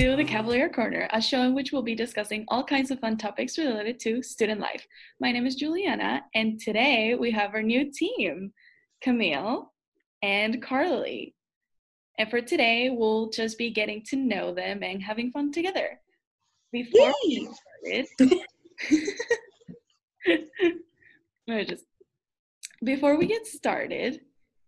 to the Cavalier Corner, a show in which we'll be discussing all kinds of fun topics related to student life. My name is Juliana, and today we have our new team, Camille and Carly. And for today, we'll just be getting to know them and having fun together. Before Yay! we started, just before we get started,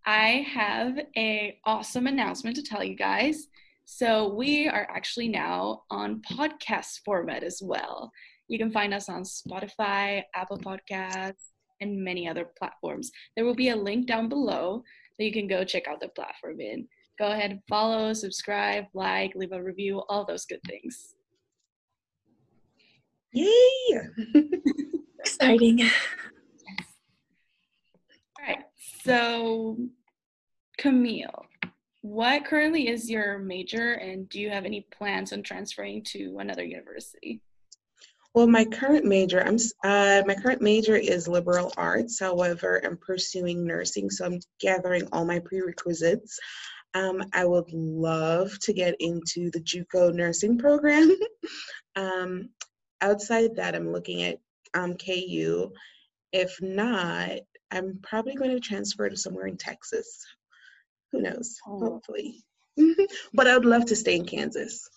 I have a awesome announcement to tell you guys. So we are actually now on podcast format as well. You can find us on Spotify, Apple Podcasts, and many other platforms. There will be a link down below that you can go check out the platform in. Go ahead and follow, subscribe, like, leave a review, all those good things. Yay! Exciting. Yes. All right. So, Camille, what currently is your major, and do you have any plans on transferring to another university? Well, my current major, I'm uh, my current major is liberal arts. However, I'm pursuing nursing, so I'm gathering all my prerequisites. Um, I would love to get into the JUCO nursing program. um, outside that, I'm looking at um, KU. If not, I'm probably going to transfer to somewhere in Texas. Who knows? Oh. Hopefully. but I would love to stay in Kansas.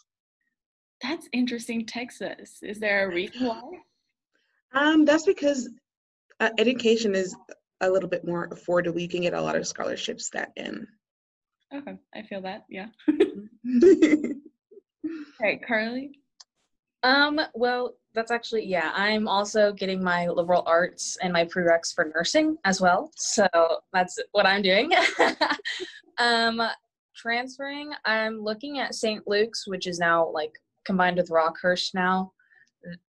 That's interesting, Texas. Is there a reason why? Um, that's because uh, education is a little bit more affordable. You can get a lot of scholarships that in. Okay, I feel that. Yeah. Mm-hmm. Carly. Um. Well, that's actually yeah. I'm also getting my liberal arts and my prereqs for nursing as well. So that's what I'm doing. um, transferring, I'm looking at St. Luke's, which is now like combined with Rockhurst now,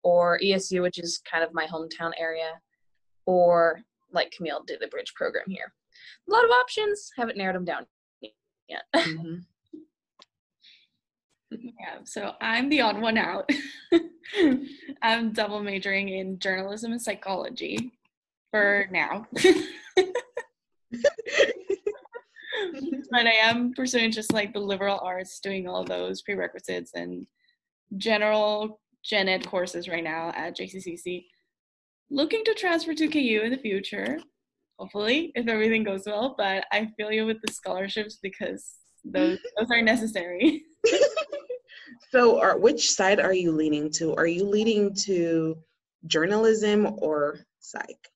or ESU, which is kind of my hometown area, or like Camille did the bridge program here. A lot of options. Haven't narrowed them down yet. Mm-hmm. Yeah, so I'm the odd one out. I'm double majoring in journalism and psychology for mm-hmm. now. but I am pursuing just like the liberal arts, doing all those prerequisites and general gen ed courses right now at JCCC. Looking to transfer to KU in the future, hopefully, if everything goes well. But I feel you with the scholarships because those those are necessary. so, are, which side are you leaning to? Are you leaning to journalism or psych?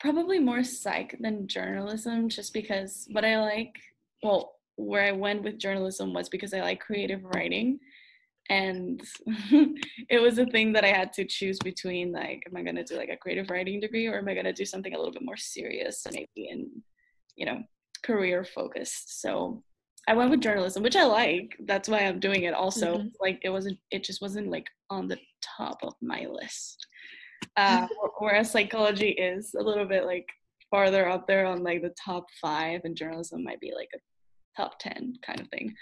Probably more psych than journalism, just because what I like, well, where I went with journalism was because I like creative writing. And it was a thing that I had to choose between like, am I gonna do like a creative writing degree or am I gonna do something a little bit more serious, maybe and you know, career focused. So I went with journalism, which I like. That's why I'm doing it also. Mm-hmm. Like it wasn't it just wasn't like on the top of my list. Uh, whereas psychology is a little bit like farther up there on like the top five and journalism might be like a top 10 kind of thing.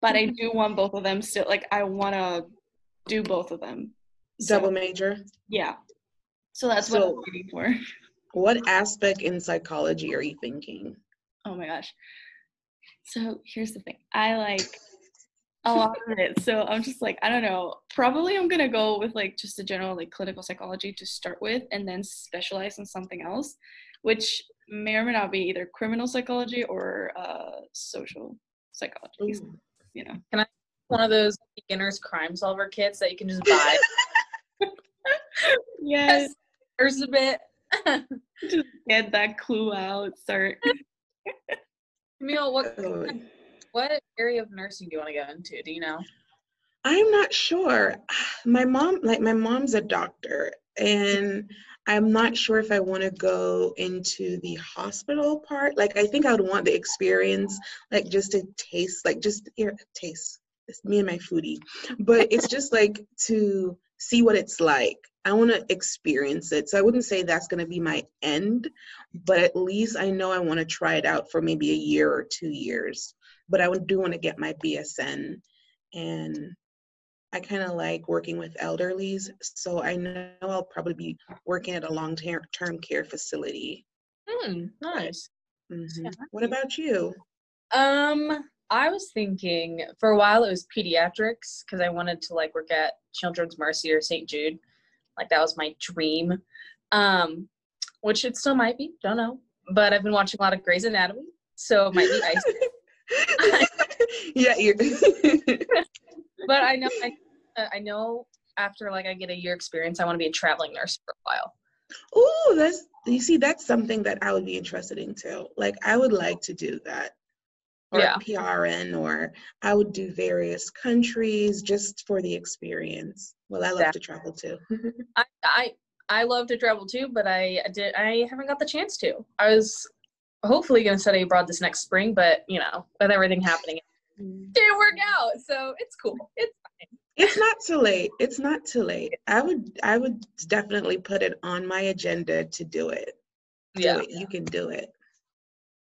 But I do want both of them still. Like, I want to do both of them. So, Double major? Yeah. So that's so what I'm waiting for. What aspect in psychology are you thinking? Oh my gosh. So here's the thing I like a lot of it. So I'm just like, I don't know. Probably I'm gonna go with like just a general like clinical psychology to start with and then specialize in something else, which may or may not be either criminal psychology or uh, social psychology. You know, can I one of those beginners crime solver kits that you can just buy? yes, there's a bit. just get that clue out. Start. Camille, what oh, what area of nursing do you want to go into? Do you know? I'm not sure. My mom, like my mom's a doctor, and I'm not sure if I want to go into the hospital part. Like, I think I would want the experience, like, just to taste, like, just here, taste. It's me and my foodie. But it's just like to see what it's like. I want to experience it. So I wouldn't say that's going to be my end, but at least I know I want to try it out for maybe a year or two years. But I do want to get my BSN and I kind of like working with elderlies, so I know I'll probably be working at a long-term care facility. Hmm, nice. Mm-hmm. What about you? Um, I was thinking for a while it was pediatrics because I wanted to like work at Children's Mercy or St. Jude. Like that was my dream. Um, which it still might be, don't know. But I've been watching a lot of Grey's Anatomy, so it might be ice. yeah, you're but I know I, uh, I know after like I get a year experience, I want to be a traveling nurse for a while. Ooh, that's you see, that's something that I would be interested in too. Like I would like to do that. Or Yeah. PRN or I would do various countries just for the experience. Well, I love to travel too. I, I I love to travel too, but I did I haven't got the chance to. I was hopefully going to study abroad this next spring, but you know, with everything happening, it didn't work out. So it's cool. It's fine. It's not too late. It's not too late. I would I would definitely put it on my agenda to do it. Do yeah, it. You can do it.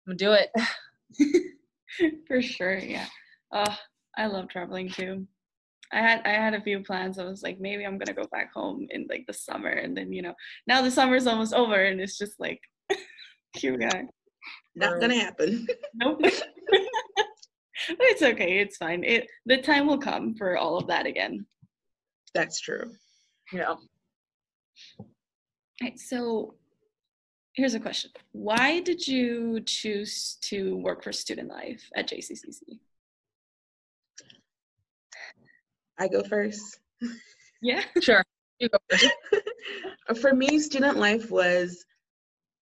I'm gonna do it. For sure, yeah. Uh, I love traveling too. I had I had a few plans. I was like, maybe I'm gonna go back home in like the summer, and then you know, now the summer's almost over, and it's just like, here we are. Not gonna happen. Nope. but it's okay. It's fine. It the time will come for all of that again. That's true. Yeah. Right, so here's a question. Why did you choose to work for student life at JCCC? I go first. Yeah. sure. You go first. For me, student life was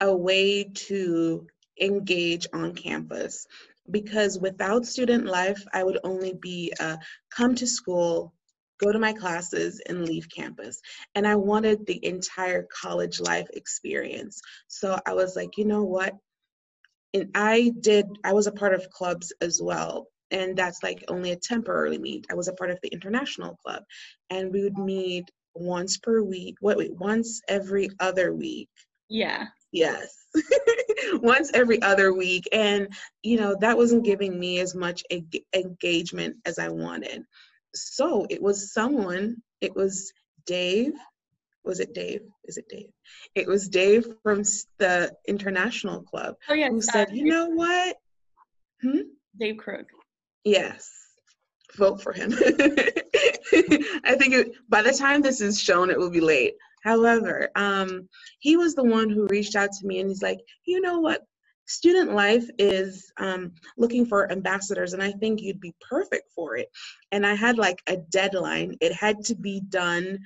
a way to engage on campus because without student life, I would only be uh, come to school, go to my classes, and leave campus. And I wanted the entire college life experience. So I was like, you know what? And I did, I was a part of clubs as well. And that's like only a temporary meet. I was a part of the international club. And we would meet once per week. Wait, wait, once every other week. Yeah. Yes. Once every other week. And, you know, that wasn't giving me as much eng- engagement as I wanted. So it was someone, it was Dave. Was it Dave? Is it Dave? It was Dave from the International Club Oh yeah. who said, you know what? Hmm? Dave Crook. Yes, vote for him. I think it, by the time this is shown, it will be late. However, um, he was the one who reached out to me and he's like, you know what? Student life is um, looking for ambassadors, and I think you'd be perfect for it. And I had like a deadline, it had to be done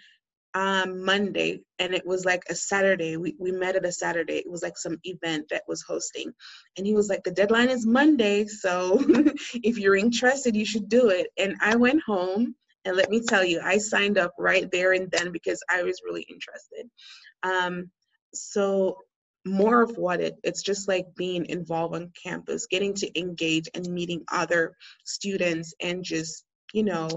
um, Monday, and it was like a Saturday. We, we met at a Saturday. It was like some event that was hosting. And he was like, The deadline is Monday, so if you're interested, you should do it. And I went home, and let me tell you, I signed up right there and then because I was really interested. Um, so, more of what it it's just like being involved on campus getting to engage and meeting other students and just you know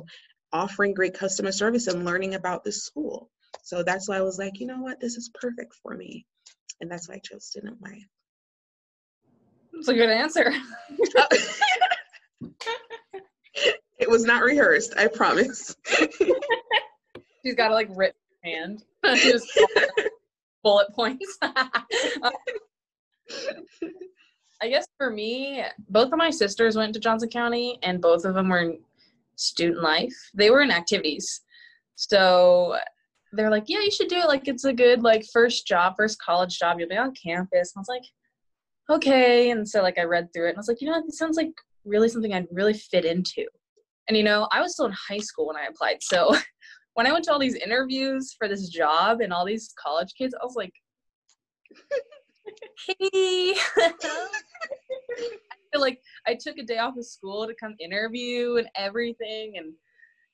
offering great customer service and learning about the school so that's why i was like you know what this is perfect for me and that's why i chose student life It's a good answer. it was not rehearsed i promise She's got a like written hand. Bullet points. I guess for me, both of my sisters went to Johnson County, and both of them were in student life. They were in activities, so they're like, "Yeah, you should do it. Like, it's a good like first job, first college job. You'll be on campus." And I was like, "Okay." And so like I read through it, and I was like, "You know, it sounds like really something I'd really fit into." And you know, I was still in high school when I applied, so when I went to all these interviews for this job and all these college kids, I was like, hey. I feel like I took a day off of school to come interview and everything, and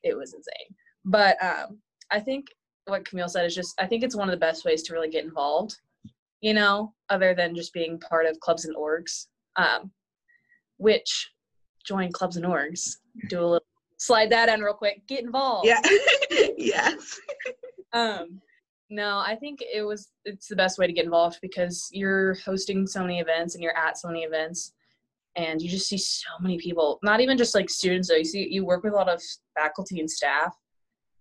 it was insane. But um, I think what Camille said is just, I think it's one of the best ways to really get involved, you know, other than just being part of clubs and orgs, um, which join clubs and orgs, do a little slide that in real quick, get involved. yeah yes Um, no, I think it was it's the best way to get involved because you're hosting so many events and you're at so many events and you just see so many people. Not even just like students though. You see you work with a lot of faculty and staff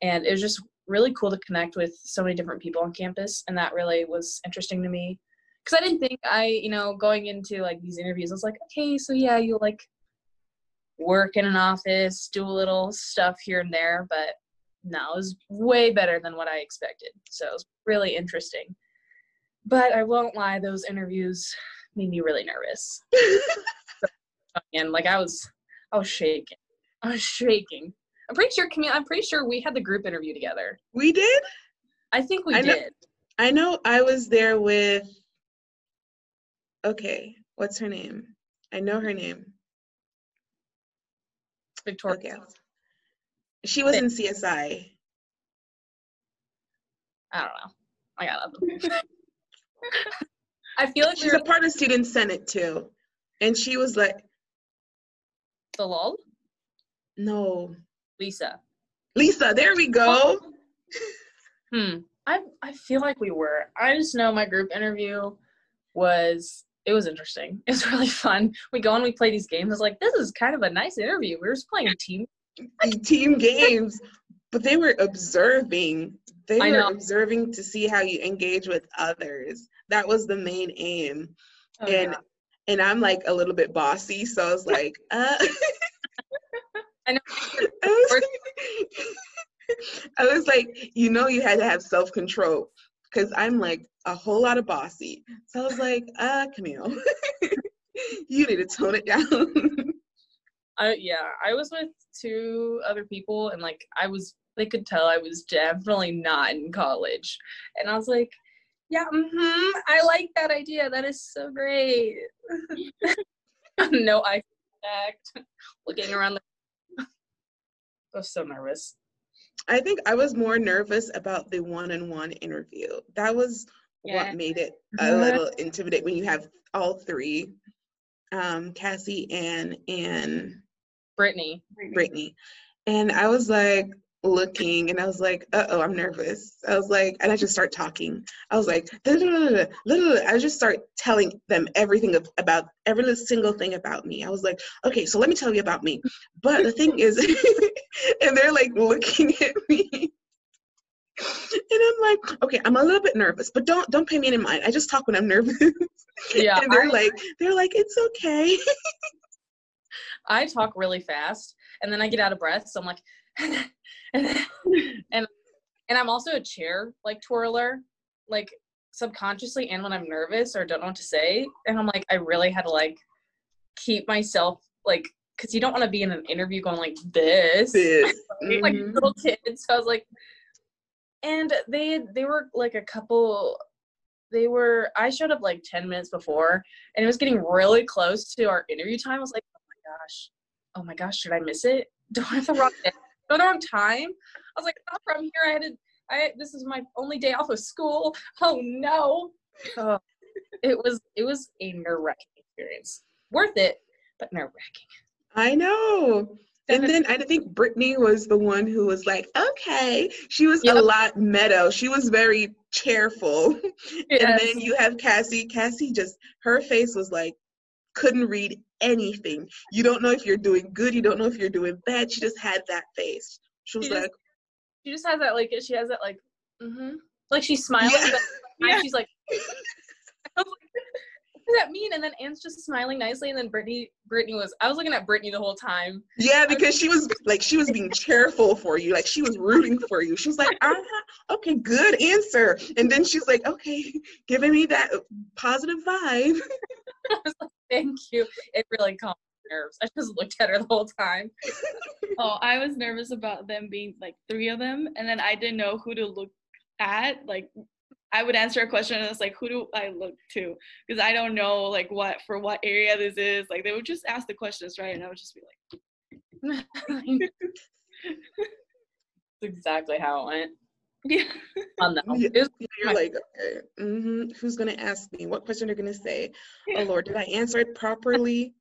and it was just really cool to connect with so many different people on campus and that really was interesting to me because I didn't think I, you know, going into like these interviews, I was like, okay, so yeah, you like work in an office, do a little stuff here and there, but no, it was way better than what I expected. So it was really interesting. But I won't lie, those interviews made me really nervous. and like I was I was shaking. I was shaking. I'm pretty sure Camille, I'm pretty sure we had the group interview together. We did? I think we I know- did. I know I was there with okay, what's her name? I know her name. Victoria. She was in CSI. I don't know. I got nothing. I feel like we She's were a part of student senate too. And she was like, the lol. no. Lisa. Lisa, there we go. Hmm. I I feel like we were. I just know my group interview was it was interesting. It was really fun. We go and we play these games. I was like, this is kind of a nice interview. We were just playing team. Team games. But they were observing. They I were know. observing to see how you engage with others. That was the main aim. Oh, and yeah. and I'm like a little bit bossy, so I was like, uh I know. I was, I was like, you know, you had to have self control because I'm like a whole lot of bossy. So I was like, uh, Camille, you need to tone it down. Yeah, I was with two other people and like I was they could tell I was definitely not in college. And I was like, yeah, mhm, I like that idea. That is so great. no eye contact. Looking around the I was so nervous. I think I was more nervous about the one on one interview. That was Yeah. what made it a little intimidating when you have all three um, Cassie, Ann, and Brittany. Brittany. And I was like looking and I was like, uh oh, I'm nervous. I was like, and I just start talking. I was like. I just start telling them everything about every single thing about me. I was like, okay, so let me tell you about me. But the thing is, and they're like looking at me. And I'm like, okay, I'm a little bit nervous, but don't don't pay me any mind. I just talk when I'm nervous. Yeah, and they're I- like, they're like, it's okay. I talk really fast and then I get out of breath. So I'm like, and and and I'm also a chair like twirler, like subconsciously and when I'm nervous or don't know what to say. And I'm like, I really had to like keep myself like because you don't want to be in an interview going like this. This. like Mhm. little kids. So I was like, and they they were like a couple. They were. I showed up like ten minutes before, and it was getting really close to our interview time. I was like, oh my gosh, oh my gosh, should I miss it? Do I have the wrong day? Go the wrong time? I was like, oh, from here, I had to. I this is my only day off of school. Oh no. Oh, it was it was a nerve wracking experience. Worth it, but nerve wracking. I know. And then I think Brittany was the one who was like, okay. She was Yep. a lot meadow. She was very cheerful. And then you have Cassie. Cassie just, her face was like, couldn't read anything. You don't know if you're doing good. You don't know if you're doing bad. She just had that face. She was She just- like, she just has that like she has that like mm-hmm. like she's smiling Yeah. but Yeah. she's like like, what does that mean and then Anne's just smiling nicely and then Brittany Brittany was I was looking at Brittany the whole time yeah, because she was like, she was being cheerful for you. Like she was rooting for you. She was like, uh-huh, okay, good answer. And then she's like, okay, giving me that positive vibe. I was like thank you it really calmed my nerves I just looked at her the whole time Oh, I was nervous about them being like three of them, and then I didn't know who to look at. Like, I would answer a question, and it's like, who do I look to? Because I don't know like what for what area this is. Like, they would just ask the questions, right? And I would just be like, exactly how it went yeah, on that Yeah. was You're like, okay, hmm who's gonna ask me? What question are gonna say? Oh Lord, did I answer it properly?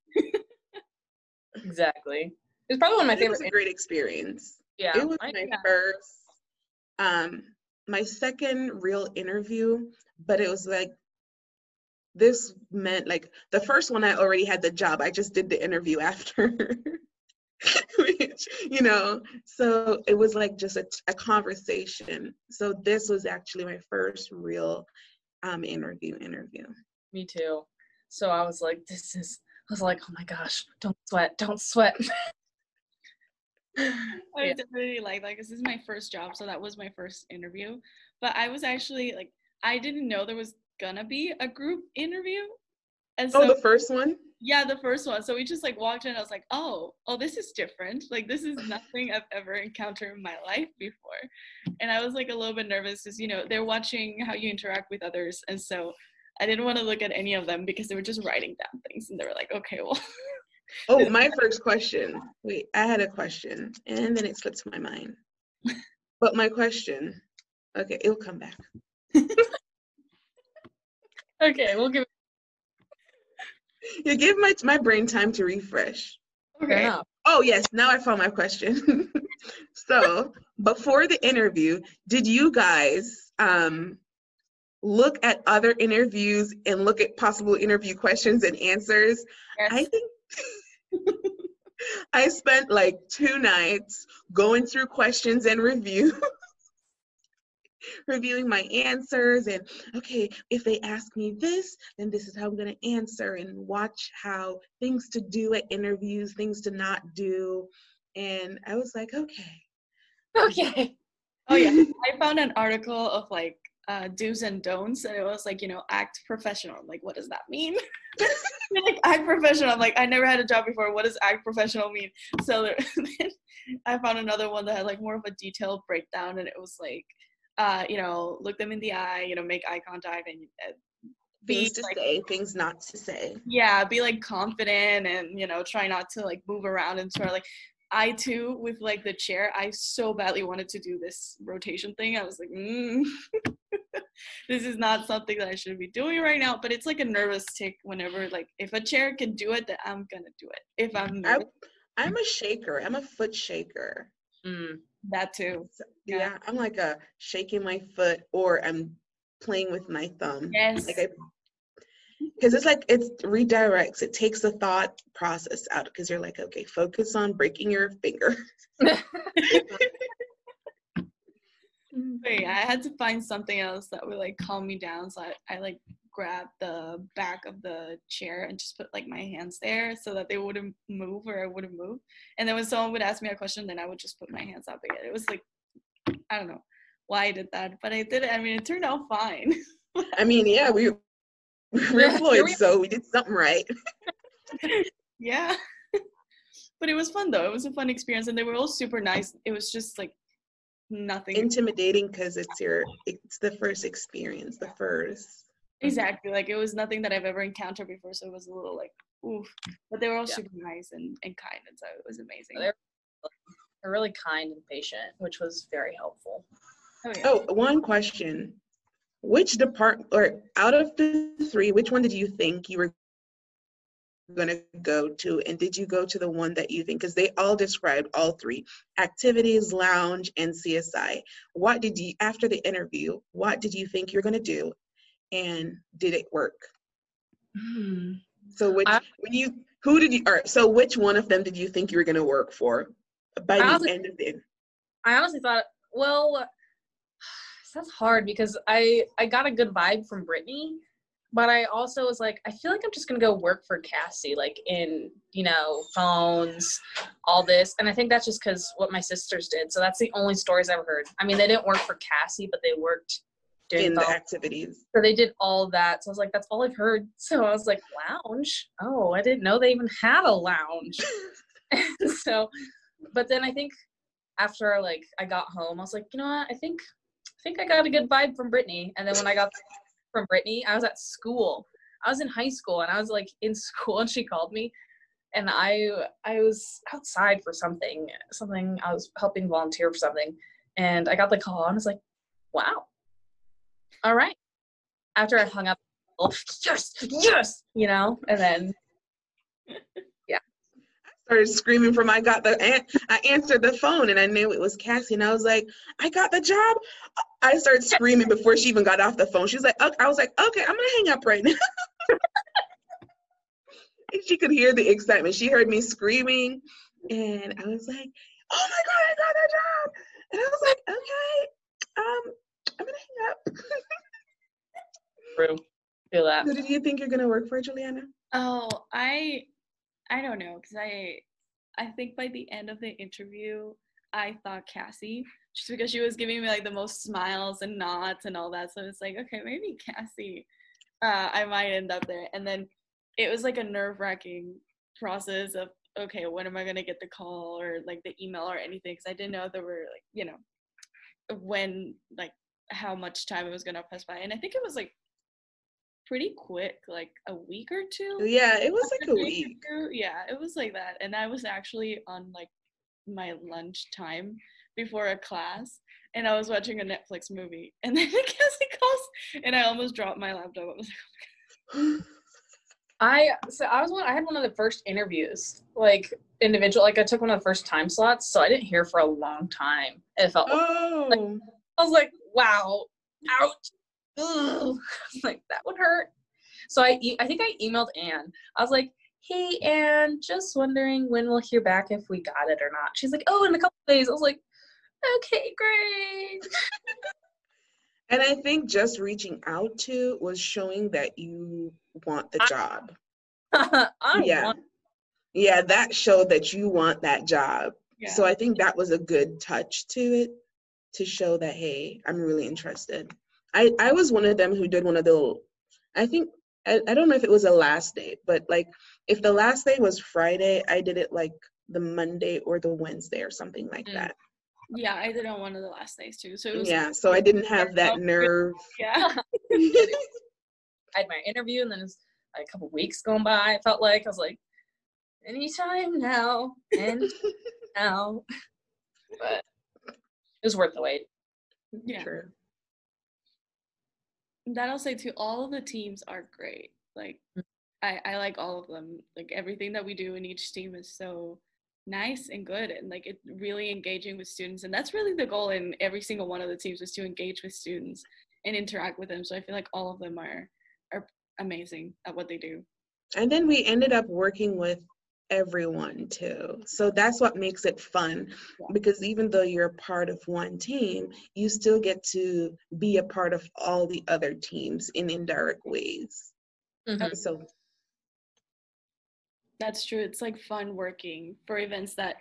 exactly it was probably one of my It was favorite a great experience. yeah it was I- my yeah. first, um, my second real interview, but it was like this meant like the first one I already had the job. I just did the interview after. Which, you know, so it was like just a, a conversation. So this was actually my first real um interview interview. Me too. So I was like, this is I was like, oh my gosh, don't sweat, don't sweat. I Yeah. definitely like that because this is my first job, so that was my first interview. But I was actually like, I didn't know there was gonna be a group interview, and so Oh, the first one? Yeah, the first one. So we just like walked in. I was like, oh, oh, this is different. Like this is nothing I've ever encountered in my life before, and I was like a little bit nervous because you know they're watching how you interact with others, and so I didn't want to look at any of them because they were just writing down things, and they were like, okay, well, Oh, my first question. Wait, I had a question and then it slips my mind. But my question, okay, it'll come back. okay, we'll give You give my my brain time to refresh. okay. Oh yes, now I found my question. so before the interview, did you guys um look at other interviews and look at possible interview questions and answers? yes. I think I spent like two nights going through questions and review, reviewing my answers. And okay, if they ask me this, then this is how I'm going to answer, and watch how things to do at interviews, things to not do. And I was like, okay. Okay. Oh yeah, I found an article of like uh, do's and don'ts, and it was like you know act professional. I'm like, what does that mean? Like act professional. I'm like, I never had a job before. What does act professional mean? So there, I found another one that had like more of a detailed breakdown, and it was like, uh, you know, look them in the eye, you know, make eye contact, and uh, be Things to like, say, things not to say. yeah, be like confident, and you know, try not to like move around and sort of like. I too, with like the chair, I so badly wanted to do this rotation thing. I was like, mm, this is not something that I should be doing right now. But it's like a nervous tick whenever, like, if a chair can do it, then I'm gonna do it. If I'm I, nervous, I'm a shaker. I'm a foot shaker. Mm. that too. So- Yeah. yeah, I'm like a shaking my foot or I'm playing with my thumb. Yes. Like I because it's like it redirects, it takes the thought process out because you're like, okay, focus on breaking your finger. Yeah, I had to find something else that would like calm me down. So I, I like grabbed the back of the chair and just put like my hands there so that they wouldn't move or I wouldn't move. And then when someone would ask me a question, then I would just put my hands up again. It was like I don't know why I did that, but I did it. I mean, it turned out fine. I mean, yeah, we we're employed, so we did something right. yeah. but it was fun though. It was a fun experience and they were all super nice. It was just like nothing Intimidating because it's your it's the first experience, the first. exactly like it was nothing that I've ever encountered before. So it was a little like oof. But they were all Yeah. super nice and, and kind and so it was amazing. They're They're really kind and patient, which was very helpful. Oh yeah. Oh, one question. Which depart or out of the three, which one did you think you were gonna go to? And did you go to the one that you think, because they all described all three, activities, lounge, and CSI. What did you, after the interview, what did you think you're gonna do? And did it work? Hmm. So which, I- when you, who did you, or so which one of them did you think you were gonna work for by I the honestly- end of it? I honestly thought, well, that's hard because I I got a good vibe from Brittany, but I also was like, I feel like I'm just gonna go work for Cassie, like in you know phones, all this, and I think that's just because what my sisters did. So that's the only stories I've heard. I mean, they didn't work for Cassie, but they worked doing In the activities. So they did all that. So I was like, that's all I've heard. So I was like, lounge? Oh, I didn't know they even had a lounge. so, but then I think after like I got home, I was like, you know what? I think I think I got a good vibe from Brittany. And then when I got from Brittany, I was at school. I was in high school and I was like in school and she called me and I I was outside for something, something I was helping volunteer for something. And I got the call and I was like, wow. All right. After I hung up, yes, yes, you know, and then started screaming from I got the an- I answered the phone and I knew it was Cassie and I was like I got the job. I started screaming before she even got off the phone. She was like, okay. I was like, okay, I'm gonna hang up right now. and she could hear the excitement. She heard me screaming, and I was like, oh my god, I got the job. And I was like, okay, um, I'm gonna hang up. True. Feel that. Who did you think you're gonna work for, Juliana? Oh, I I don't know because I I think by the end of the interview I thought Cassie just because she was giving me like the most smiles and nods and all that. So it's like okay maybe Cassie uh, I might end up there. And then it was like a nerve wracking process of okay when am I gonna get the call or like the email or anything because I didn't know there were like you know when like how much time it was gonna pass by and I think it was like pretty quick, like a week or two. Yeah, it was like a week. Yeah, it was like that. And I was actually on like my lunch time before a class and I was watching a Netflix movie and then Cassie calls and I almost dropped my laptop. I was like, oh I so I was one I had one of the first interviews, like individual like I took one of the first time slots, so I didn't hear for a long time. It felt oh. like, I was like, wow, ouch. Ugh. like that would hurt. So I e- I think I emailed Anne. I was like, hey Anne, just wondering when we'll hear back if we got it or not. She's like, oh, in a couple days. I was like, okay, great. and I think just reaching out to was showing that you want the job. I yeah. Want- yeah, that showed that you want that job. Yeah. So I think that was a good touch to it to show that hey, I'm really interested. I I was one of them who did one of the I think I, I don't know if it was a last day, but like if the last day was Friday, I did it like the Monday or the Wednesday or something like Mm. that. Yeah, I did on one of the last days too. So it was Yeah, so I didn't have that nerve. yeah. I had my interview and then it was like a couple weeks going by. I felt like I was like, anytime now and now. But it was worth the wait. Yeah. True. That I'll say too, all of the teams are great. Like Mm. I, I like all of them. Like everything that we do in each team is so nice and good and like it really engaging with students. And that's really the goal in every single one of the teams is to engage with students and interact with them. So I feel like all of them are are amazing at what they do. And then we ended up working with everyone too. So that's what makes it fun because even though you're a part of one team, you still get to be a part of all the other teams in indirect ways. Mhm. So That's true. It's like fun working for events that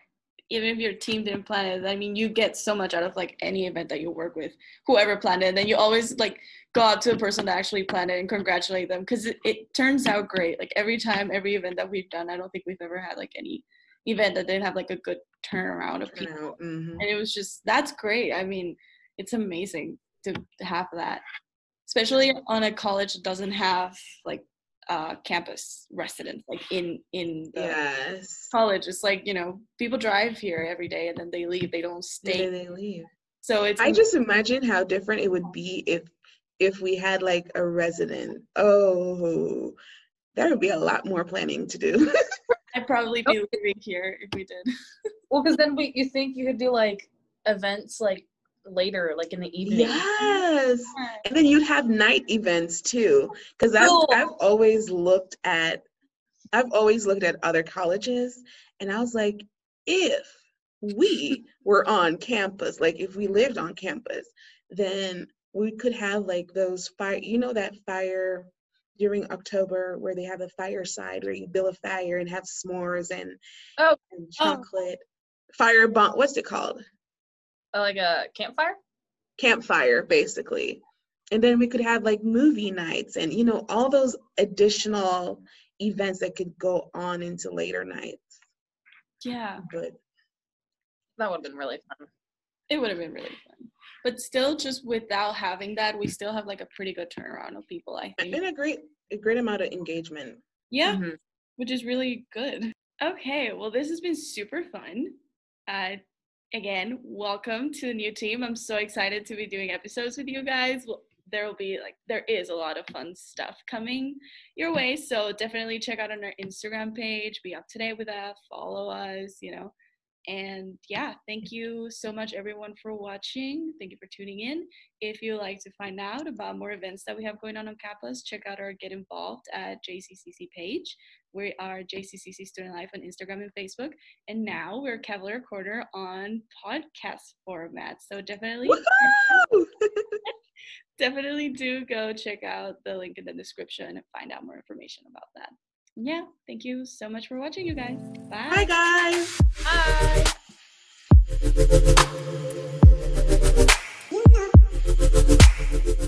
even if your team didn't plan it, I mean, you get so much out of like any event that you work with, whoever planned it. And then you always like go out to the person that actually planned it and congratulate them because it, it turns out great. Like every time, every event that we've done, I don't think we've ever had like any event that didn't have like a good turnaround of people. mhm. And it was just, that's great. I mean, it's amazing to, to have that, especially on a college that doesn't have like uh, campus residents, like in, in the yes. college it's like you know people drive here every day and then they leave they don't stay do they leave? so it's I just imagine how different it would be if if we had like a resident. Oh, that would be a lot more planning to do. i'd probably be living here if we did Well, because then we you think you could do like events like later, like in the evening. yes. And then you'd have night events too. Because I've, Cool. I've always looked at I've always looked at other colleges and I was like, if we were on campus, like if we lived on campus, then we could have like those fire, you know, that fire during October where they have a fireside where you build a fire and have s'mores and, Oh. and Oh. chocolate. Fire bomb, what's it called? Uh, like a campfire. campfire basically. And then we could have like movie nights and you know all those additional events that could go on into later nights. Yeah. But That would have been really fun. it would have been really fun. But still just without having that we still have like a pretty good turnaround of people i think. And a great a great amount of engagement. Yeah Mhm. which is really good. Okay well this has been super fun. Uh again welcome to the new team. I'm so excited to be doing episodes with you guys. There will be like there is a lot of fun stuff coming your way so definitely check out on our instagram page. Be up to date with that. Follow us you know. And yeah thank you so much everyone for watching. Thank you for tuning in. If you like to find out about more events that we have going on on campus check out our get involved at jccc page we are jccc student life on instagram and facebook and now we're cavalier corner on podcast format so definitely definitely do go check out the link in the description and find out more information about that yeah, thank you so much for watching, you guys. Bye. Bye, guys. Bye.